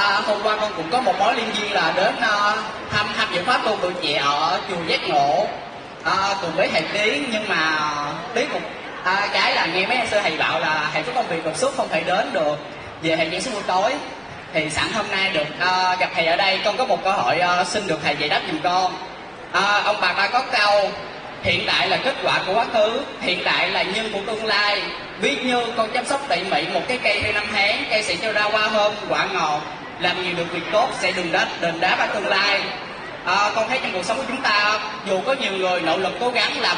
À, hôm qua con cũng có một mối liên duyên là đến uh, thăm thăm dự pháp tu tuổi trẻ ở chùa Giác Ngộ. À, cùng với thầy Tiến nhưng mà ờ, Tiến một à, cái là nghe mấy anh sư thầy bảo là thầy có công việc đột xuất không thể đến được về thầy chuyển xuống buổi tối. Thì sẵn hôm nay được uh, gặp thầy ở đây con có một cơ hội uh, xin được thầy giải đáp giùm con. À, ông bà ta có câu hiện tại là kết quả của quá khứ hiện tại là nhân của tương lai. Ví như con chăm sóc tỉ mỉ một cái cây theo năm tháng cây sẽ cho ra hoa hôm quả ngọt làm nhiều được việc tốt sẽ đừng đáp đền đáp ở tương lai. À, con thấy trong cuộc sống của chúng ta dù có nhiều người nỗ lực cố gắng làm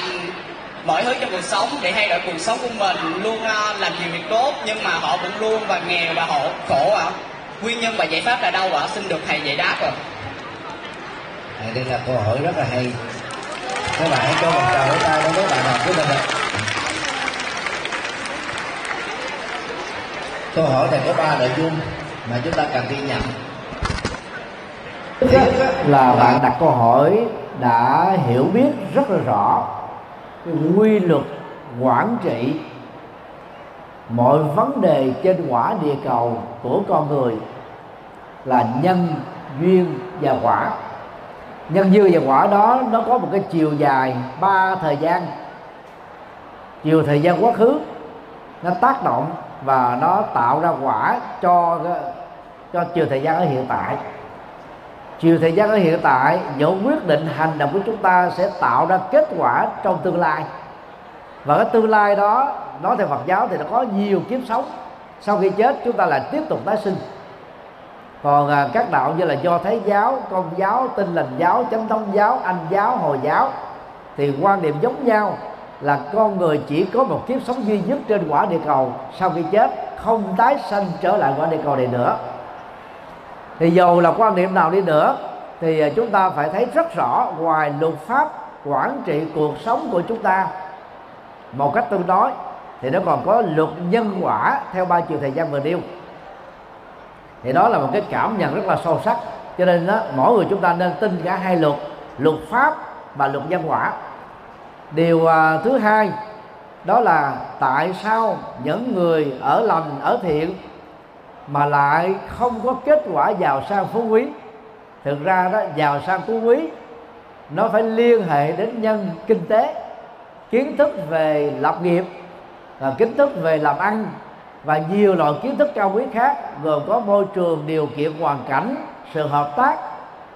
mọi thứ trong cuộc sống để thay đổi cuộc sống của mình luôn uh, làm nhiều việc tốt nhưng mà họ vẫn luôn và nghèo và họ khổ ạ. À. nguyên nhân và giải pháp là đâu ạ? À? xin được thầy giải đáp ạ. À, đây là câu hỏi rất là hay. Các bạn hãy cho một tràng vỗ tay đối với bạn học của mình ạ. Câu hỏi này có ba nội dung mà chúng ta cần ghi nhận. Là bạn đặt câu hỏi đã hiểu biết rất là rõ cái quy luật quản trị mọi vấn đề trên quả địa cầu của con người là nhân duyên và quả. Nhân duyên và quả đó nó có một cái chiều dài ba thời gian. Chiều thời gian quá khứ nó tác động và nó tạo ra quả cho cho chiều thời gian ở hiện tại. Chiều thời gian ở hiện tại những quyết định hành động của chúng ta sẽ tạo ra kết quả trong tương lai. Và cái tương lai đó nói theo Phật giáo thì nó có nhiều kiếp sống. Sau khi chết chúng ta lại tiếp tục tái sinh. Còn à, các đạo như là do thái giáo công giáo tinh lành giáo chánh thống giáo anh giáo hồi giáo thì quan điểm giống nhau là con người chỉ có một kiếp sống duy nhất trên quả địa cầu. Sau khi chết không tái sanh trở lại quả địa cầu này nữa thì dầu là quan niệm nào đi nữa thì à, chúng ta phải thấy rất rõ ngoài luật pháp quản trị cuộc sống của chúng ta. Một cách tương đối thì nó còn có luật nhân quả theo ba chiều thời gian vừa nêu. Thì đó là một cái cảm nhận rất là sâu sắc cho nên đó, mỗi người chúng ta nên tin cả hai luật luật pháp và luật nhân quả. Điều uh, thứ hai đó là tại sao những người ở lành ở thiện mà lại không có kết quả giàu sang phú quý. Thực ra đó, giàu sang phú quý, nó phải liên hệ đến nhân kinh tế, kiến thức về lập nghiệp và kiến thức về làm ăn, và nhiều loại kiến thức cao quý khác, gồm có môi trường, điều kiện, hoàn cảnh, sự hợp tác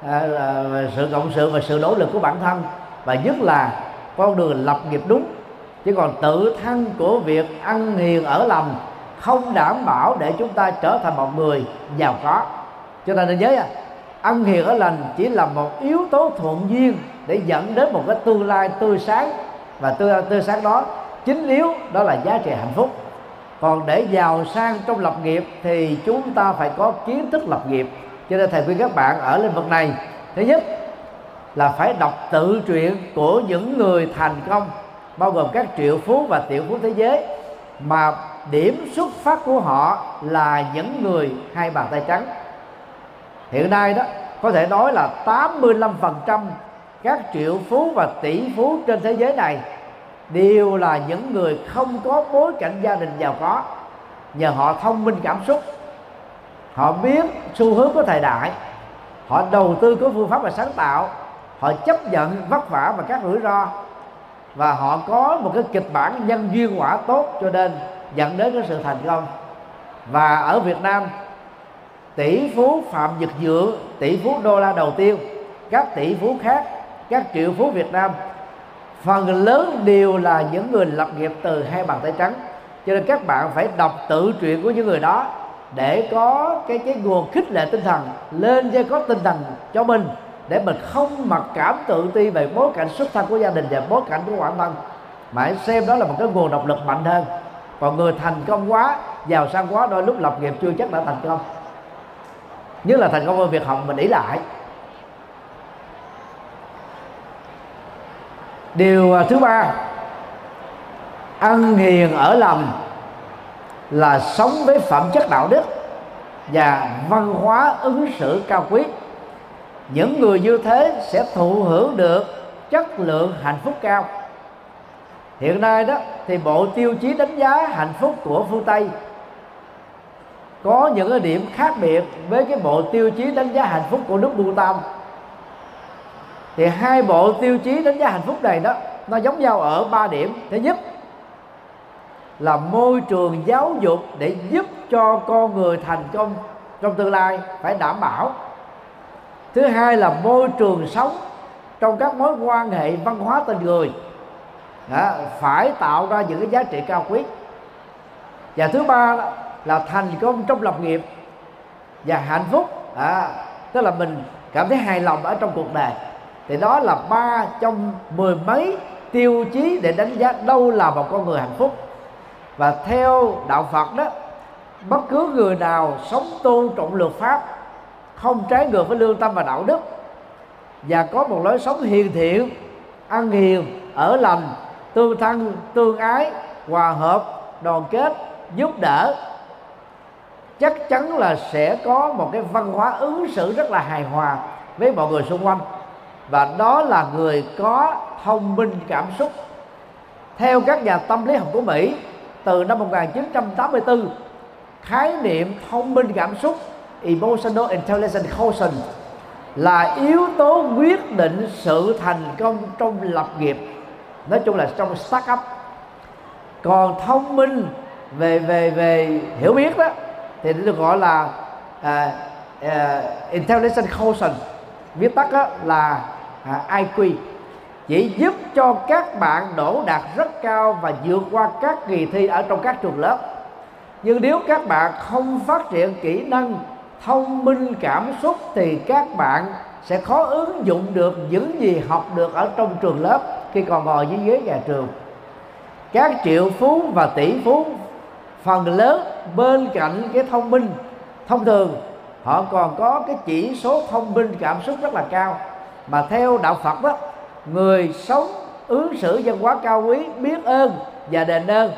à, à, sự cộng sự và sự nỗ lực của bản thân, và nhất là con đường lập nghiệp đúng. Chứ còn tự thân của việc ăn hiền ở lành không đảm bảo để chúng ta trở thành một người giàu có. Cho nên nhớ à, ăn hiền ở lành chỉ là một yếu tố thuận duyên để dẫn đến một cái tương lai tươi sáng. Và tươi, tươi sáng đó chính yếu đó là giá trị hạnh phúc. Còn để giàu sang trong lập nghiệp thì chúng ta phải có kiến thức lập nghiệp. Cho nên thầy khuyên các bạn ở lĩnh vực này thứ nhất là phải đọc tự truyện của những người thành công bao gồm các triệu phú và tiểu phú thế giới mà điểm xuất phát của họ là những người hai bàn tay trắng. Hiện nay đó, có thể nói là 85% các triệu phú và tỷ phú trên thế giới này đều là những người không có bối cảnh gia đình giàu có. Nhờ họ thông minh cảm xúc, họ biết xu hướng của thời đại, họ đầu tư có phương pháp và sáng tạo, họ chấp nhận vất vả và các rủi ro, và họ có một cái kịch bản nhân duyên quả tốt cho nên dẫn đến cái sự thành công. Và ở Việt Nam, tỷ phú Phạm Nhật Dượng, tỷ phú đô la đầu tiên, các tỷ phú khác, các triệu phú Việt Nam, phần lớn đều là những người lập nghiệp từ hai bàn tay trắng. Cho nên các bạn phải đọc tự truyện của những người đó để có cái cái nguồn khích lệ tinh thần, lên cho có tinh thần cho mình, để mình không mặc cảm tự ti về bối cảnh xuất thân của gia đình và bối cảnh của bản thân. Mà hãy xem đó là một cái nguồn động lực mạnh hơn còn người thành công quá, giàu sang quá, đôi lúc lập nghiệp chưa chắc đã thành công. Nhất là thành công ở việc học, mình nghĩ lại. Điều à, thứ ba, ăn hiền ở lầm là sống với phẩm chất đạo đức và văn hóa ứng xử cao quý. Những người như thế sẽ thụ hưởng được chất lượng hạnh phúc cao hiện nay đó, thì bộ tiêu chí đánh giá hạnh phúc của phương tây có những cái điểm khác biệt với cái bộ tiêu chí đánh giá hạnh phúc của nước Bhutan. Thì hai bộ tiêu chí đánh giá hạnh phúc này đó, nó giống nhau ở ba điểm. Thứ nhất là môi trường giáo dục để giúp cho con người thành công trong tương lai phải đảm bảo. Thứ hai là môi trường sống trong các mối quan hệ văn hóa tình người đó, phải tạo ra những cái giá trị cao quý. Và thứ ba là thành công trong lập nghiệp và hạnh phúc. À, tức là mình cảm thấy hài lòng ở trong cuộc đời. Thì đó là ba trong mười mấy tiêu chí để đánh giá đâu là một con người hạnh phúc. Và theo đạo Phật đó bất cứ người nào sống tôn trọng luật pháp không trái ngược với lương tâm và đạo đức và có một lối sống hiền thiện ăn hiền ở lành tương thân, tương ái, hòa hợp, đoàn kết, giúp đỡ. Chắc chắn là sẽ có một cái văn hóa ứng xử rất là hài hòa với mọi người xung quanh. Và đó là người có thông minh cảm xúc. Theo các nhà tâm lý học của Mỹ, từ năm 1984 khái niệm thông minh cảm xúc, emotional intelligence quotient, là yếu tố quyết định sự thành công trong lập nghiệp nói chung là trong start up còn thông minh về về về hiểu biết đó thì được gọi là uh, uh, intelligent quotient viết tắt đó là à, uh, IQ chỉ giúp cho các bạn đổ đạt rất cao và vượt qua các kỳ thi ở trong các trường lớp. Nhưng nếu các bạn không phát triển kỹ năng thông minh cảm xúc thì các bạn sẽ khó ứng dụng được những gì học được ở trong trường lớp khi còn ngồi dưới ghế nhà trường. Các triệu phú và tỷ phú, phần lớn bên cạnh cái thông minh, thông thường, họ còn có cái chỉ số thông minh cảm xúc rất là cao. Mà theo đạo Phật đó, người sống ứng xử văn hóa cao quý, biết ơn và đền ơn,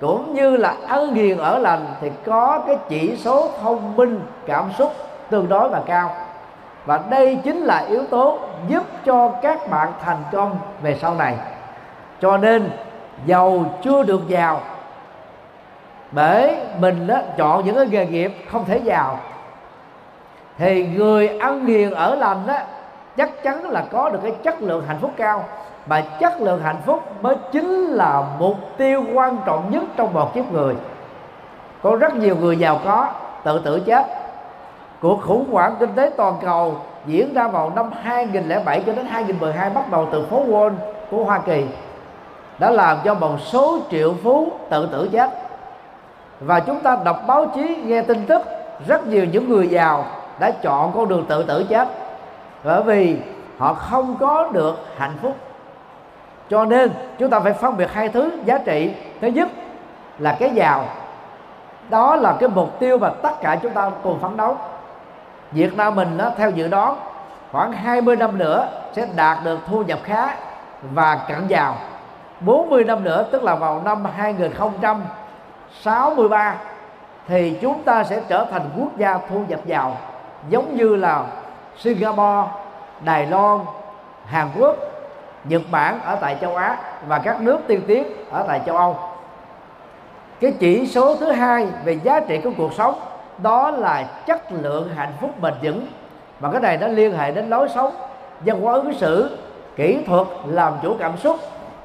cũng như là ân hiền ở lành thì có cái chỉ số thông minh cảm xúc tương đối và cao và đây chính là yếu tố giúp cho các bạn thành công về sau này. Cho nên giàu chưa được giàu. Bởi mình đó, chọn những cái nghề nghiệp không thể giàu. Thì người ăn hiền ở lành đó chắc chắn là có được cái chất lượng hạnh phúc cao. Mà chất lượng hạnh phúc mới chính là mục tiêu quan trọng nhất trong một kiếp người. Có rất nhiều người giàu có tự tử chết cuộc khủng hoảng kinh tế toàn cầu diễn ra vào năm 2007 cho đến 2012 bắt đầu từ phố Wall của Hoa Kỳ, đã làm cho một số triệu phú tự tử chết và chúng ta đọc báo chí, nghe tin tức, rất nhiều những người giàu đã chọn con đường tự tử chết bởi vì họ không có được hạnh phúc. Cho nên, chúng ta phải phân biệt hai thứ giá trị. Thứ nhất là cái giàu, đó là cái mục tiêu mà tất cả chúng ta cùng phấn đấu. Việt Nam mình đó, theo dự đoán khoảng 20 năm nữa sẽ đạt được thu nhập khá và cận giàu 40 năm nữa tức là vào năm 2063 thì chúng ta sẽ trở thành quốc gia thu nhập giàu giống như là Singapore, Đài Loan, Hàn Quốc, Nhật Bản ở tại châu Á và các nước tiên tiến ở tại châu Âu. Cái chỉ số thứ hai về giá trị của cuộc sống đó là chất lượng hạnh phúc bền vững. Và cái này nó liên hệ đến lối sống, văn hóa ứng xử, kỹ thuật, làm chủ cảm xúc.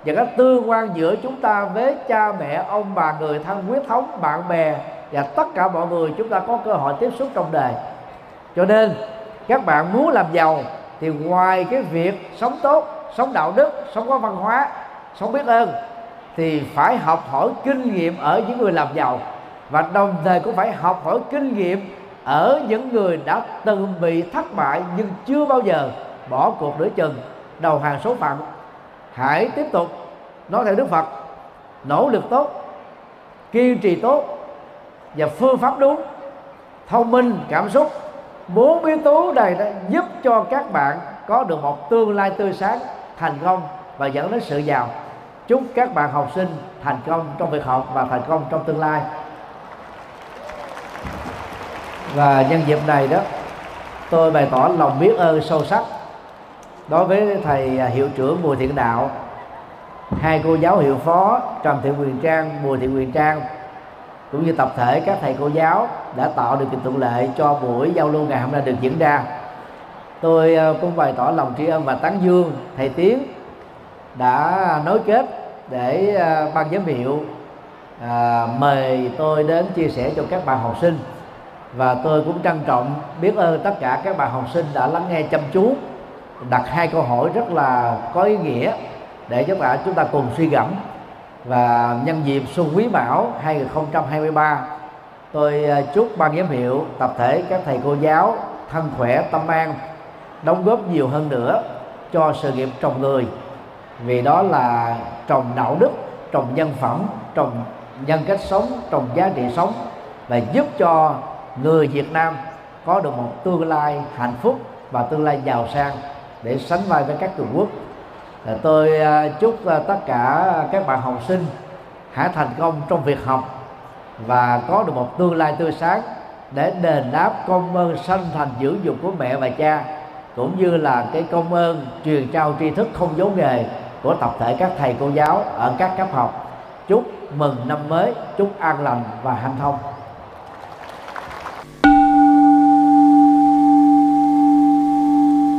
Và các tương quan giữa chúng ta với cha mẹ, ông bà, người thân, huyết thống, bạn bè và tất cả mọi người, chúng ta có cơ hội tiếp xúc trong đời. Cho nên, các bạn muốn làm giàu thì ngoài cái việc sống tốt, sống đạo đức, sống có văn hóa, sống biết ơn thì phải học hỏi kinh nghiệm ở những người làm giàu và đồng thời cũng phải học hỏi kinh nghiệm ở những người đã từng bị thất bại nhưng chưa bao giờ bỏ cuộc nửa chừng. Đầu hàng số phận. Hãy tiếp tục nói theo đức phật. Nỗ lực tốt, kiên trì tốt và phương pháp đúng. Thông minh, cảm xúc, bốn yếu tố này đã giúp cho các bạn có được một tương lai tươi sáng, thành công và dẫn đến sự giàu. Chúc các bạn học sinh thành công trong việc học và thành công trong tương lai và nhân dịp này đó tôi bày tỏ lòng biết ơn sâu sắc đối với thầy hiệu trưởng Bùi Thiện Đạo hai cô giáo hiệu phó Trần Thị Quyền Trang Bùi Thị Quyền Trang cũng như tập thể các thầy cô giáo đã tạo được kiện thuận lợi cho buổi giao lưu ngày hôm nay được diễn ra. Tôi ờ, cũng bày tỏ lòng tri ân và tán dương thầy tiến đã nối kết để ờ, ban giám hiệu à, mời tôi đến chia sẻ cho các bạn học sinh và tôi cũng trân trọng biết ơn tất cả các bạn học sinh đã lắng nghe chăm chú, đặt hai câu hỏi rất là có ý nghĩa để các bạn chúng ta cùng suy gẫm. Và nhân dịp xuân quý mão 2023 tôi ờ, chúc ban giám hiệu, tập thể các thầy cô giáo thân khỏe, tâm an, đóng góp nhiều hơn nữa cho sự nghiệp trồng người. Vì đó là trồng đạo đức, trồng nhân phẩm, trồng nhân cách sống, trồng giá trị sống và giúp cho người Việt Nam có được một tương lai hạnh phúc và tương lai giàu sang để sánh vai với các cường quốc. Ờ, tôi ờ, chúc ờ, tất cả các bạn học sinh hãy thành công trong việc học và có được một tương lai tươi sáng để đền đáp công ơn sanh thành dưỡng dục của mẹ và cha, cũng như là cái công ơn truyền trao tri thức không giấu nghề của tập thể các thầy cô giáo ở các cấp học. Chúc mừng năm mới, chúc an lành và hạnh thông.